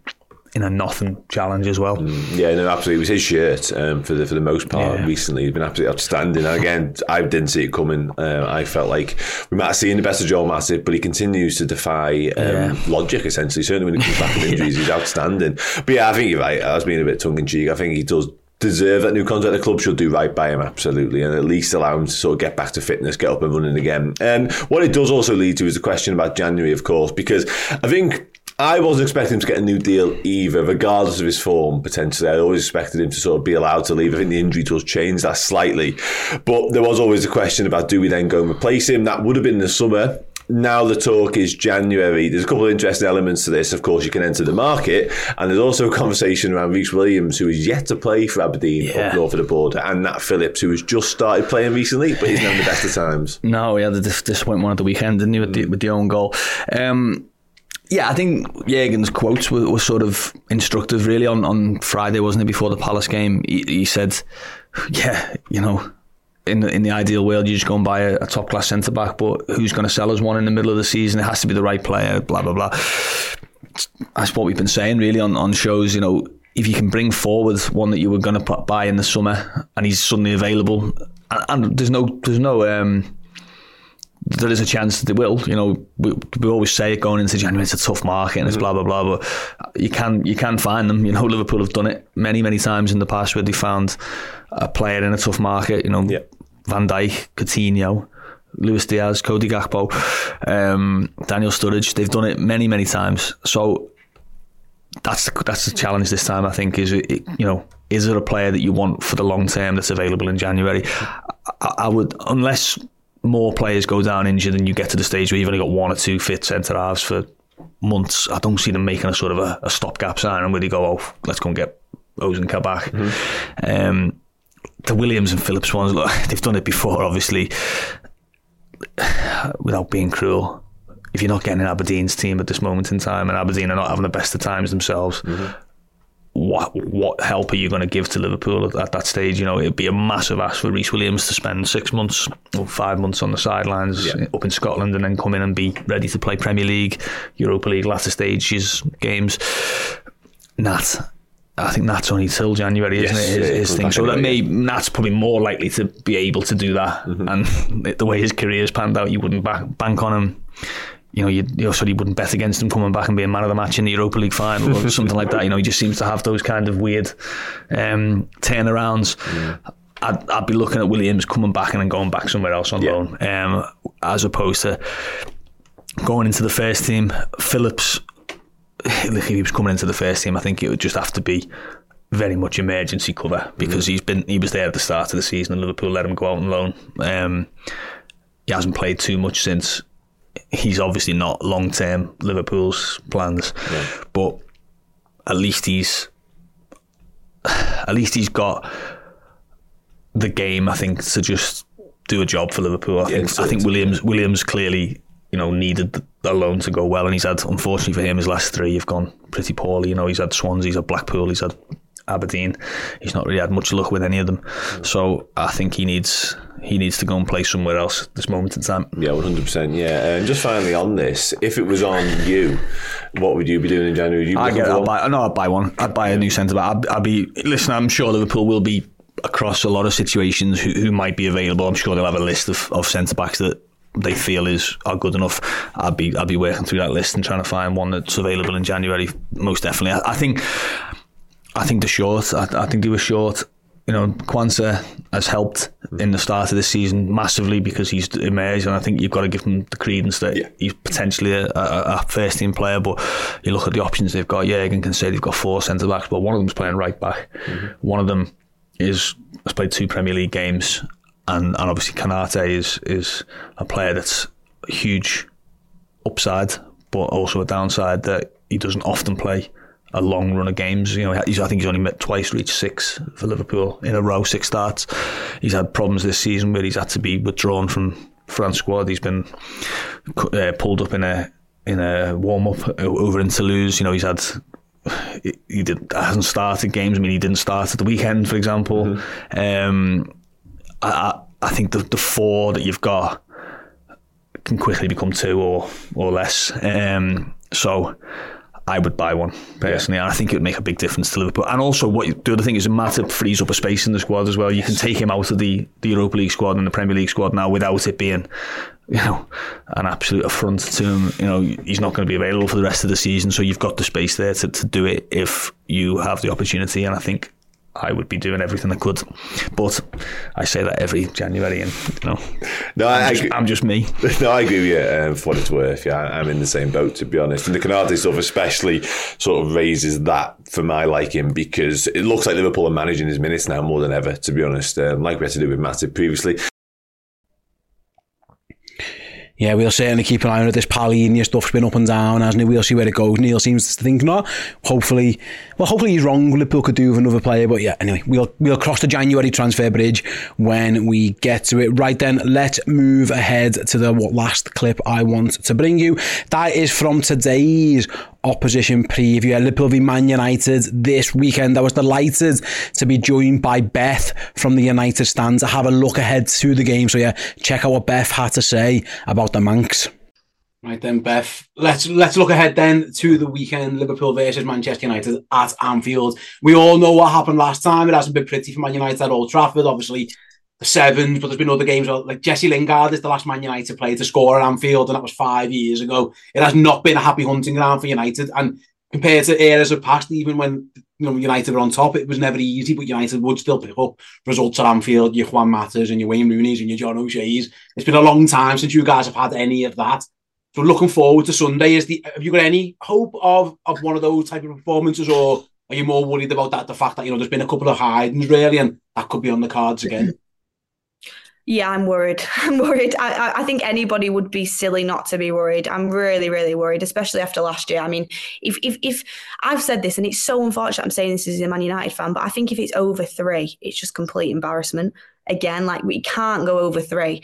in a nothing challenge as well. Yeah, no, absolutely. It was his shirt um, for the for the most part Yeah. recently. He's been absolutely outstanding. And again, I didn't see it coming. Uh, I felt like we might have seen the best of Joel Matip, but he continues to defy um, Yeah. logic, essentially. Certainly when he comes back from injuries, he's outstanding. But yeah, I think you're right. I was being a bit tongue in cheek. I think he does deserve that new contract. The club should do right by him, absolutely, and at least allow him to sort of get back to fitness, get up and running again. And what it does also lead to is the question about January, of course, because I think. I wasn't expecting him to get a new deal either, regardless of his form, potentially. I always expected him to sort of be allowed to leave. I think the injury does change that slightly. But there was always a question about do we then go and replace him? That would have been in the summer. Now the talk is January. There's a couple of interesting elements to this. Of course, you can enter the market, and there's also a conversation around Rhys Williams, who is yet to play for Aberdeen Yeah. up north of the border, and Nat Phillips, who has just started playing recently, but he's now in the best of times. No, he had the dis- disappointment at the weekend, didn't he, with the, with the own goal? Um, yeah, I think Jurgen's quotes were, were sort of instructive, really, on, on Friday, wasn't it, before the Palace game? He, he said, yeah, you know, in the, in the ideal world, you just go and buy a, a top class centre back, but who's going to sell us one in the middle of the season? It has to be the right player, blah, blah, blah. That's what we've been saying, really, on, on shows, you know. If you can bring forward one that you were going to buy in the summer, and he's suddenly available, and, and there's no, there's no, um, there is a chance that they will. You know, we, we always say it going into January, it's a tough market and it's blah blah blah. But you can you can find them. You know, Liverpool have done it many many times in the past where they found a player in a tough market. You know, Yeah. Van Dijk, Coutinho, Luis Diaz, Cody Gakpo, um, Daniel Sturridge. They've done it many, many times. So that's the, that's the challenge this time. I think is it, you know is there a player that you want for the long term that's available in January? I, I would unless more players go down injured and you get to the stage where you've only got one or two fit centre halves for months. I don't see them making a sort of a, a stopgap sign and they go, oh, let's go and get Ozan Kabak. Mm-hmm. Um, the Williams and Phillips ones, look, they've done it before, obviously, without being cruel. If you're not getting an Aberdeen's team at this moment in time, and Aberdeen are not having the best of times themselves, mm-hmm. What what help are you going to give to Liverpool at, at, that stage? You know, it'd be a massive ask for Rhys Williams to spend six months or five months on the sidelines yeah. up in Scotland and then come in and be ready to play Premier League, Europa League, latter stages games. Nat, I think that's only till January, isn't yes, it? His, his thing. So that may Nat's probably more likely to be able to do that. Mm-hmm. And the way his career's panned out, you wouldn't back, bank on him. You know, you, you also you wouldn't bet against him coming back and being man of the match in the Europa League final or something like that. You know, he just seems to have those kind of weird um, turnarounds. Mm. I'd, I'd be looking at Williams coming back and then going back somewhere else on yeah. loan, um, as opposed to going into the first team. Phillips if he was coming into the first team, I think it would just have to be very much emergency cover because mm. he's been he was there at the start of the season and Liverpool let him go out on loan. Um, he hasn't played too much since. He's obviously not long term Liverpool's plans, yeah. but at least he's at least he's got the game. I think to just do a job for Liverpool. I yeah, think I think Williams Williams clearly you know, needed the loan to go well. And he's had, unfortunately for him, his last three have gone pretty poorly. You know, he's had Swansea, he's had Blackpool, he's had Aberdeen. He's not really had much luck with any of them. Mm. So I think he needs he needs to go and play somewhere else at this moment in time. Yeah, one hundred percent. Yeah, and just finally on this, if it was on you, what would you be doing in January? I get. I'd buy. No, I'd buy one. I'd buy a new centre back. I'd, I'd be. Listen, I'm sure Liverpool will be across a lot of situations who, who might be available. I'm sure they'll have a list of, of centre backs that they feel is are good enough. I'd be I'd be working through that list and trying to find one that's available in January. Most definitely, I, I think I think the short. I, I, think they were short. You know, Quansah has helped in the start of the season massively because he's emerged, and I think you've got to give him the credence that yeah. he's potentially a, a, a, first team player. But you look at the options they've got. Jurgen can say they've got four centre backs, but one of them's playing right back. Mm-hmm. One of them is has played two Premier League games and and obviously Konaté is is a player that's a huge upside, but also a downside that he doesn't often play a long run of games. You know, I think he's only met twice reached six for Liverpool in a row, six starts. He's had problems this season where he's had to be withdrawn from France squad. He's been uh, pulled up in a in a warm up over in Toulouse. You know, he's had he did hasn't started games. I mean, he didn't start at the weekend, for example. Mm-hmm. Um, I, I think the, the four that you've got can quickly become two or or less. Um, so I would buy one personally, yeah. and I think it would make a big difference to Liverpool. And also, what the other thing is, Matip frees up a space in the squad as well. You yes. can take him out of the, the Europa League squad and the Premier League squad now without it being, you know, an absolute affront to him. You know, he's not going to be available for the rest of the season, so you've got the space there to, to do it if you have the opportunity. And I think I would be doing everything I could. But I say that every January, and you know, no, I'm, I, just, I, am just me. No, I agree with you um, for what it's worth. Yeah, I'm in the same boat to be honest. And the Konaté stuff especially sort of raises that for my liking because it looks like Liverpool are managing his minutes now more than ever. To be honest, um, like we had to do with Matip previously yeah, we'll certainly keep an eye on it. This Palhinha stuff's been up and down, hasn't it? We'll see where it goes. Neil seems to think not. Hopefully, well, hopefully he's wrong. Liverpool could do with another player, but yeah. Anyway, we'll we'll cross the January transfer bridge when we get to it. Right then, let's move ahead to the last clip I want to bring you. That is from today's opposition preview. Liverpool v Man United this weekend. I was delighted to be joined by Beth from the United stand to have a look ahead to the game. So yeah, check out what Beth had to say about the Mancs. Right then, Beth. Let's let's look ahead then to the weekend: Liverpool versus Manchester United at Anfield. We all know what happened last time. It hasn't been pretty for Man United at Old Trafford. Obviously, the sevens, but there's been other games like Jesse Lingard is the last Man United player to score at Anfield, and that was five years ago. It has not been a happy hunting ground for United, and compared to eras of past, even when you know, United were on top. It was never easy, but United would still pick up results at Anfield. Your Juan Matas and your Wayne Rooney's and your John O'Shea's. It's been a long time since you guys have had any of that. So looking forward to Sunday. Is the have you got any hope of of one of those type of performances, or are you more worried about that the fact that you know there's been a couple of hidings really, and that could be on the cards again? Yeah, I'm worried. I'm worried. I, I think anybody would be silly not to be worried. I'm really, really worried, especially after last year. I mean, if if if I've said this, and it's so unfortunate I'm saying this as a Man United fan, but I think if it's over three, it's just complete embarrassment. Again, like we can't go over three.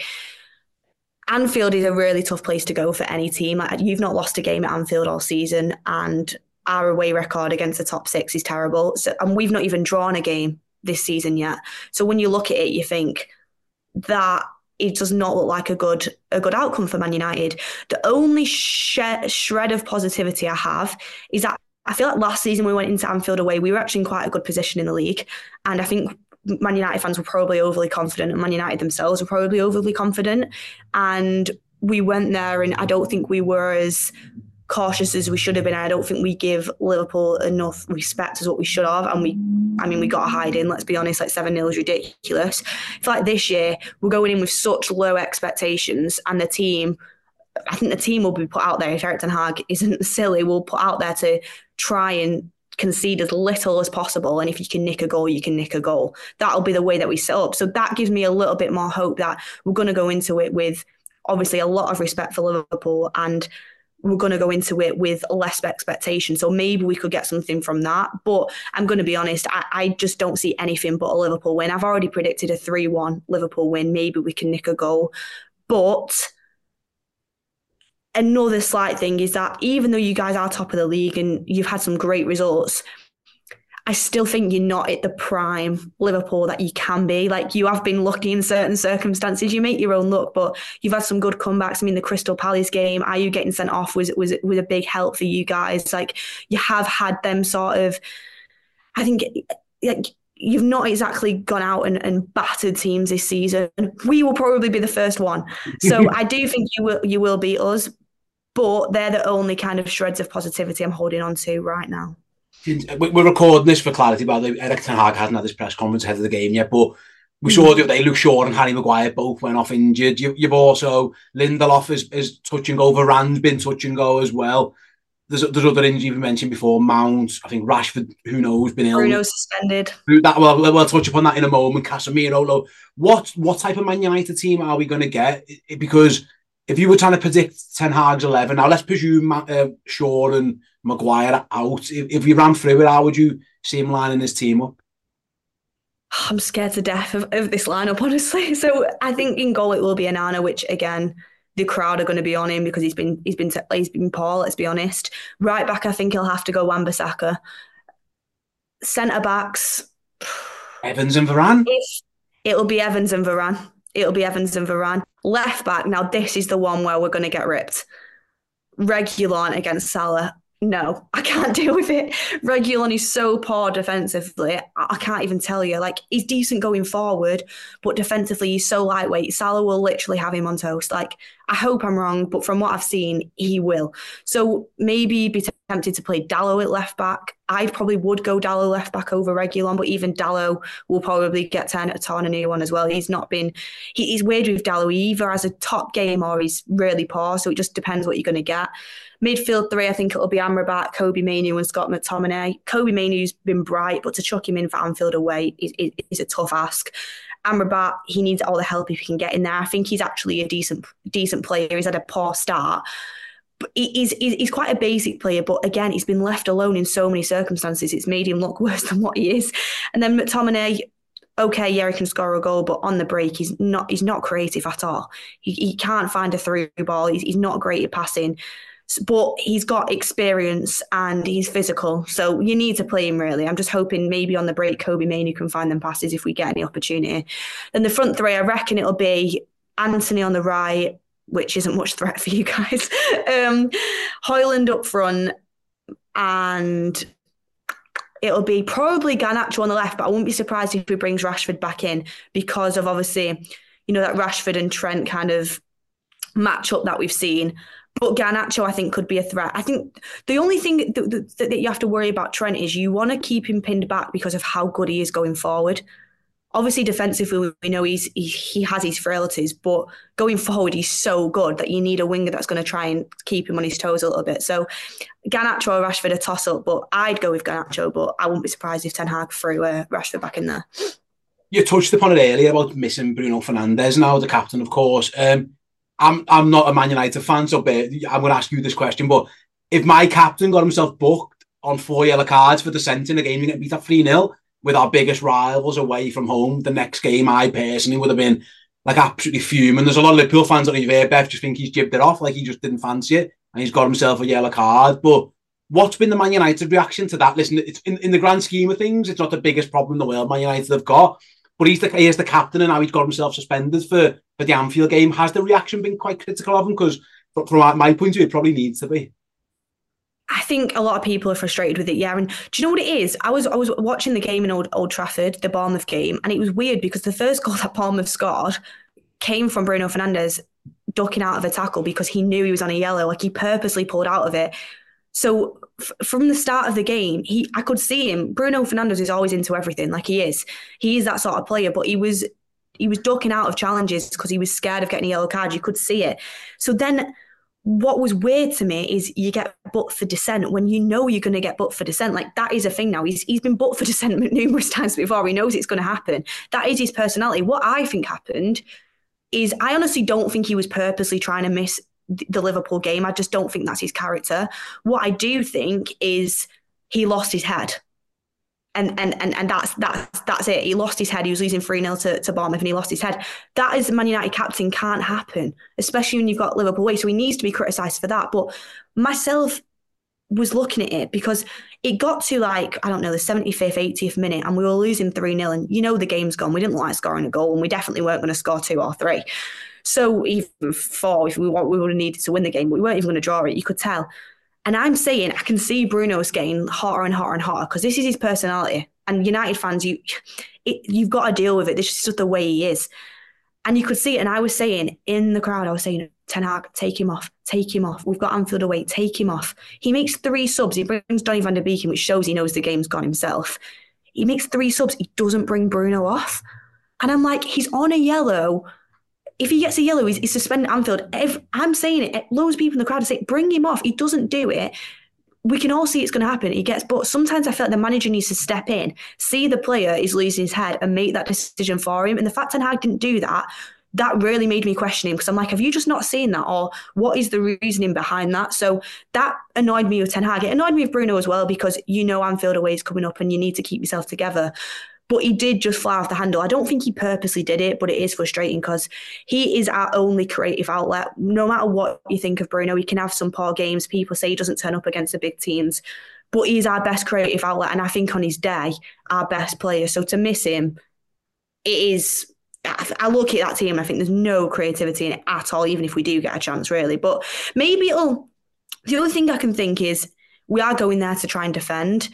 Anfield is a really tough place to go for any team. You've not lost a game at Anfield all season, and our away record against the top six is terrible. So, and we've not even drawn a game this season yet. So when you look at it, you think that it does not look like a good a good outcome for Man United. The only sh- shred of positivity I have is that I feel like last season we went into Anfield away, we were actually in quite a good position in the league, and I think Man United fans were probably overly confident, and Man United themselves were probably overly confident, and we went there, and I don't think we were as cautious as we should have been. I don't think we give Liverpool enough respect as what we should have. And we, I mean, we got a hide in, let's be honest, like 7 0 is ridiculous. It's like this year, we're going in with such low expectations, and the team, I think the team will be put out there, if Erik Ten Hag isn't silly, will put out there to try and concede as little as possible. And if you can nick a goal, you can nick a goal. That'll be the way that we set up. So that gives me a little bit more hope that we're going to go into it with obviously a lot of respect for Liverpool and we're going to go into it with less expectation. So maybe we could get something from that. But I'm going to be honest, I, I just don't see anything but a Liverpool win. I've already predicted a 3 1 Liverpool win. Maybe we can nick a goal. But another slight thing is that even though you guys are top of the league and you've had some great results, I still think you're not at the prime Liverpool that you can be. Like you have been lucky in certain circumstances. You make your own luck, but you've had some good comebacks. I mean, the Crystal Palace game, Ayew getting sent off was was was a big help for you guys. Like you have had them sort of. I think like you've not exactly gone out and, and battered teams this season. We will probably be the first one. So I do think you will you will beat us, but they're the only kind of shreds of positivity I'm holding on to right now we're recording this for clarity, by the way. Erik Ten Hag hasn't had his press conference ahead of the game yet, but we saw the other day Luke Shaw and Harry Maguire both went off injured. You, have also Lindelof is, is touch and go. Varane's been touch and go as well. There's, there's other injuries we mentioned before. Mount, I think Rashford, who knows, been ill. Bruno suspended. That well, we'll touch upon that in a moment. Casemiro, what what type of Man United team are we going to get? Because if you were trying to predict Ten Hag's eleven, now let's presume uh, Shaw and Maguire out. If, if you ran through it, how would you see him lining his team up? I'm scared to death of, of this lineup, honestly. So I think in goal it will be Onana, which again the crowd are going to be on him because he's been he's been he's been poor. Let's be honest. Right back, I think he'll have to go Wan-Bissaka. Centre backs, Evans and Varane. It'll be Evans and Varane. It'll be Evans and Varane. Left back. Now this is the one where we're going to get ripped. Reguilon against Salah no, I can't deal with it. Reguilon is so poor defensively. I can't even tell you. Like he's decent going forward, but defensively he's so lightweight. Salah will literally have him on toast. Like I hope I'm wrong, but from what I've seen, he will. So maybe be tempted to play Dalot at left back. I probably would go Dalot left back over Reguilon, but even Dalot will probably get turned at a new one as well. He's not been. He, he's weird with Dalot. He either has a top game or he's really poor. So it just depends what you're going to get. Midfield three, I think it'll be Amrabat, Kobbie Mainoo, and Scott McTominay. Kobbie Mainoo's been bright, but to chuck him in for Anfield away is, is, is a tough ask. Amrabat, he needs all the help if he can get in there. I think he's actually a decent decent player. He's had a poor start. But he's, he's quite a basic player, but again, he's been left alone in so many circumstances. It's made him look worse than what he is. And then McTominay, okay, yeah, he can score a goal, but on the break, he's not he's not creative at all. He, he can't find a through ball. He's, he's not great at passing but he's got experience and he's physical. So you need to play him really. I'm just hoping maybe on the break, Kobbie Mainoo can find them passes if we get any opportunity. Then the front three, I reckon it'll be Antony on the right, which isn't much threat for you guys. um, Højlund up front, and it'll be probably Garnacho on the left, but I wouldn't be surprised if he brings Rashford back in because of obviously, you know, that Rashford and Trent kind of match up that we've seen. But Garnacho, I think, could be a threat. I think the only thing that, that, you have to worry about Trent is you want to keep him pinned back because of how good he is going forward. Obviously, defensively, we know he's he, he has his frailties, but going forward, he's so good that you need a winger that's going to try and keep him on his toes a little bit. So, Garnacho or Rashford a toss up, but I'd go with Garnacho. But I wouldn't be surprised if Ten Hag threw uh, Rashford back in there. You touched upon it earlier about missing Bruno Fernandes now, the captain, of course. Um, I'm I'm not a Man United fan, so I'm going to ask you this question. But if my captain got himself booked on four yellow cards for dissent in a game, you get beat at 3 0 with our biggest rivals away from home, the next game I personally would have been like absolutely fuming. There's a lot of Liverpool fans that here, Beth, just think he's jibbed it off, like he just didn't fancy it and he's got himself a yellow card. But what's been the Man United reaction to that? Listen, it's in, in the grand scheme of things, it's not the biggest problem in the world Man United have got. But he's the he's the captain, and now he's got himself suspended for, for the Anfield game. Has the reaction been quite critical of him? Because from, my point of view, it probably needs to be. I think a lot of people are frustrated with it. Yeah, and do you know what it is? I was I was watching the game in Old, Old Trafford, the Bournemouth game, and it was weird because the first goal that Bournemouth scored came from Bruno Fernandes ducking out of a tackle because he knew he was on a yellow. Like he purposely pulled out of it. So f- from the start of the game, he I could see him. Bruno Fernandes is always into everything, like he is. He is that sort of player, but he was he was ducking out of challenges because he was scared of getting a yellow card. You could see it. So then what was weird to me is you get booked for dissent when you know you're going to get booked for dissent. Like that is a thing now. He's he's been booked for dissent numerous times before. He knows it's going to happen. That is his personality. What I think happened is I honestly don't think he was purposely trying to miss the Liverpool game. I just don't think that's his character. What I do think is he lost his head. And, and and and that's that's that's it. He lost his head. He was losing 3 0 to, to Bournemouth and he lost his head. That is Man United captain can't happen, especially when you've got Liverpool away. So he needs to be criticised for that. But myself was looking at it because it got to like, I don't know, the 75th, 80th minute, and we were losing 3 0. And you know, the game's gone. We didn't like scoring a goal, and we definitely weren't going to score two or three. So even four, if we want, we would have needed to win the game, but we weren't even going to draw it. You could tell. And I'm saying I can see Bruno's getting hotter and hotter and hotter because this is his personality. And United fans, you it, you've got to deal with it. This is just the way he is. And you could see it. And I was saying in the crowd, I was saying, Ten Hag, take him off, take him off. We've got Anfield away, take him off. He makes three subs. He brings Donny van der Beek, in, which shows he knows the game's gone himself. He makes three subs. He doesn't bring Bruno off. And I'm like, he's on a yellow if he gets a yellow, he's, he's suspended Anfield. If, I'm saying it, loads of people in the crowd are saying, bring him off. He doesn't do it. We can all see it's going to happen. He gets, but sometimes I feel like the manager needs to step in, see the player is losing his head, and make that decision for him. And the fact Ten Hag didn't do that, that really made me question him because I'm like, have you just not seen that, or what is the reasoning behind that? So that annoyed me with Ten Hag. It annoyed me with Bruno as well because you know Anfield away is coming up, and you need to keep yourself together but he did just fly off the handle. I don't think he purposely did it, but it is frustrating because he is our only creative outlet. No matter what you think of Bruno, he can have some poor games. People say he doesn't turn up against the big teams, but he's our best creative outlet. And I think on his day, our best player. So to miss him, it is. I look at that team, I think there's no creativity in it at all, even if we do get a chance, really. But maybe it'll. The only thing I can think is we are going there to try and defend.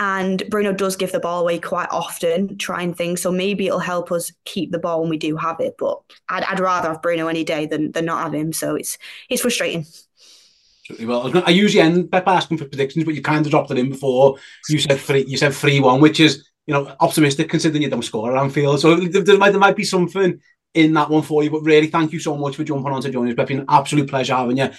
And Bruno does give the ball away quite often, trying things. So maybe it'll help us keep the ball when we do have it. But I'd, I'd rather have Bruno any day than, than not have him. So it's it's frustrating. Well, I usually end by asking for predictions, but you kind of dropped it in before. You said three. You said three one, which is you know optimistic considering you don't score at Anfield. So there might there might be something in that one for you. But really, thank you so much for jumping on to join us. It's been an absolute pleasure having you.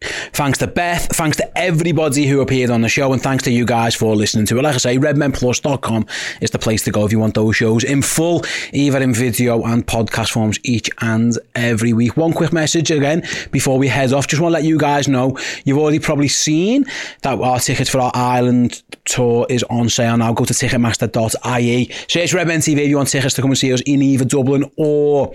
Thanks to Beth, thanks to everybody who appeared on the show, and thanks to you guys for listening to it. Like I say, redmenplus.com is the place to go if you want those shows in full, either in video and podcast forms each and every week. One quick message again before we head off. Just want to let you guys know you've already probably seen that our tickets for our Ireland tour is on sale now. Go to ticketmaster.ie. Search Redmen TV if you want tickets to come and see us in either Dublin or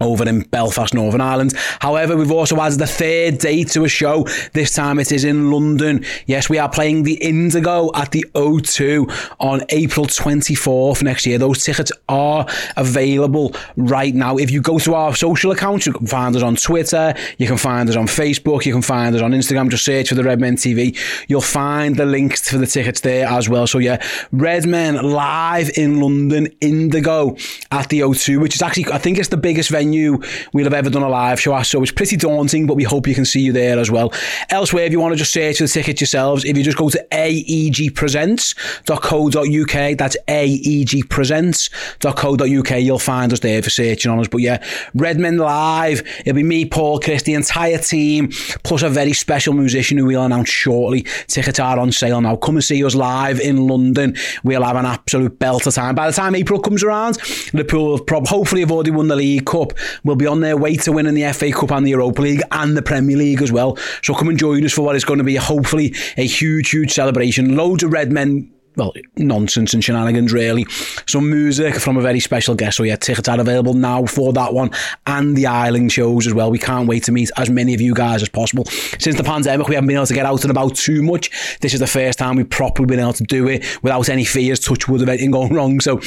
over in Belfast, Northern Ireland. However, we've also added the third day to a show. This time it is in London. Yes, we are playing the Indigo at the O2 on April 24th next year. Those tickets are available right now. If you go to our social accounts, you can find us on Twitter, you can find us on Facebook, you can find us on Instagram. Just search for the Redmen TV. You'll find the links for the tickets there as well. So yeah, Redmen live in London, Indigo at the O2, which is actually, I think it's the biggest venue venue we'll have ever done a live show at. So it's pretty daunting, but we hope you can see you there as well. Elsewhere, if you want to just search for the tickets yourselves, if you just go to aegpresents.co.uk, that's aegpresents.co.uk, you'll find us there for searching on us. But yeah, Redmen Live, it'll be me, Paul, Chris, the entire team, plus a very special musician who we'll announce shortly. Tickets are on sale now. Come and see us live in London. We'll have an absolute belter time. By the time April comes around, Liverpool have prob- hopefully have already won the League Cup. We'll be on their way to winning the FA Cup and the Europa League and the Premier League as well. So come and join us for what is going to be hopefully a huge, huge celebration. Loads of red men well, nonsense and shenanigans, really. Some music from a very special guest. So, yeah, tickets are available now for that one and the Island shows as well. We can't wait to meet as many of you guys as possible. Since the pandemic, we haven't been able to get out and about too much. This is the first time we've properly been able to do it without any fears, touch wood, of anything going wrong. So,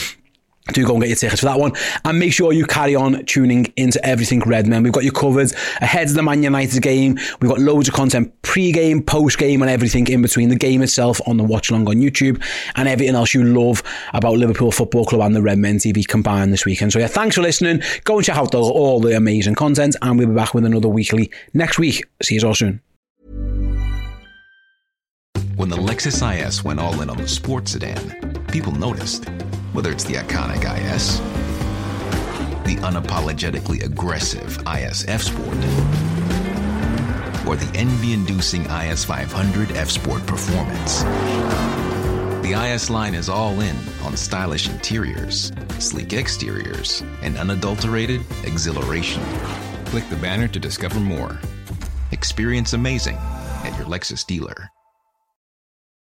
do go and get your tickets for that one. And make sure you carry on tuning into everything Redmen. We've got you covered ahead of the Man United game. We've got loads of content pre-game, post-game and everything in between. The game itself on the watch along on YouTube and everything else you love about Liverpool Football Club and the Redmen TV combined this weekend. So yeah, thanks for listening. Go and check out all the amazing content and we'll be back with another weekly next week. See you all soon. When the Lexus IS went all in on the sports sedan, people noticed. Whether it's the iconic IS, the unapologetically aggressive IS F Sport, or the envy inducing IS 500 F Sport Performance. The IS line is all in on stylish interiors, sleek exteriors, and unadulterated exhilaration. Click the banner to discover more. Experience amazing at your Lexus dealer.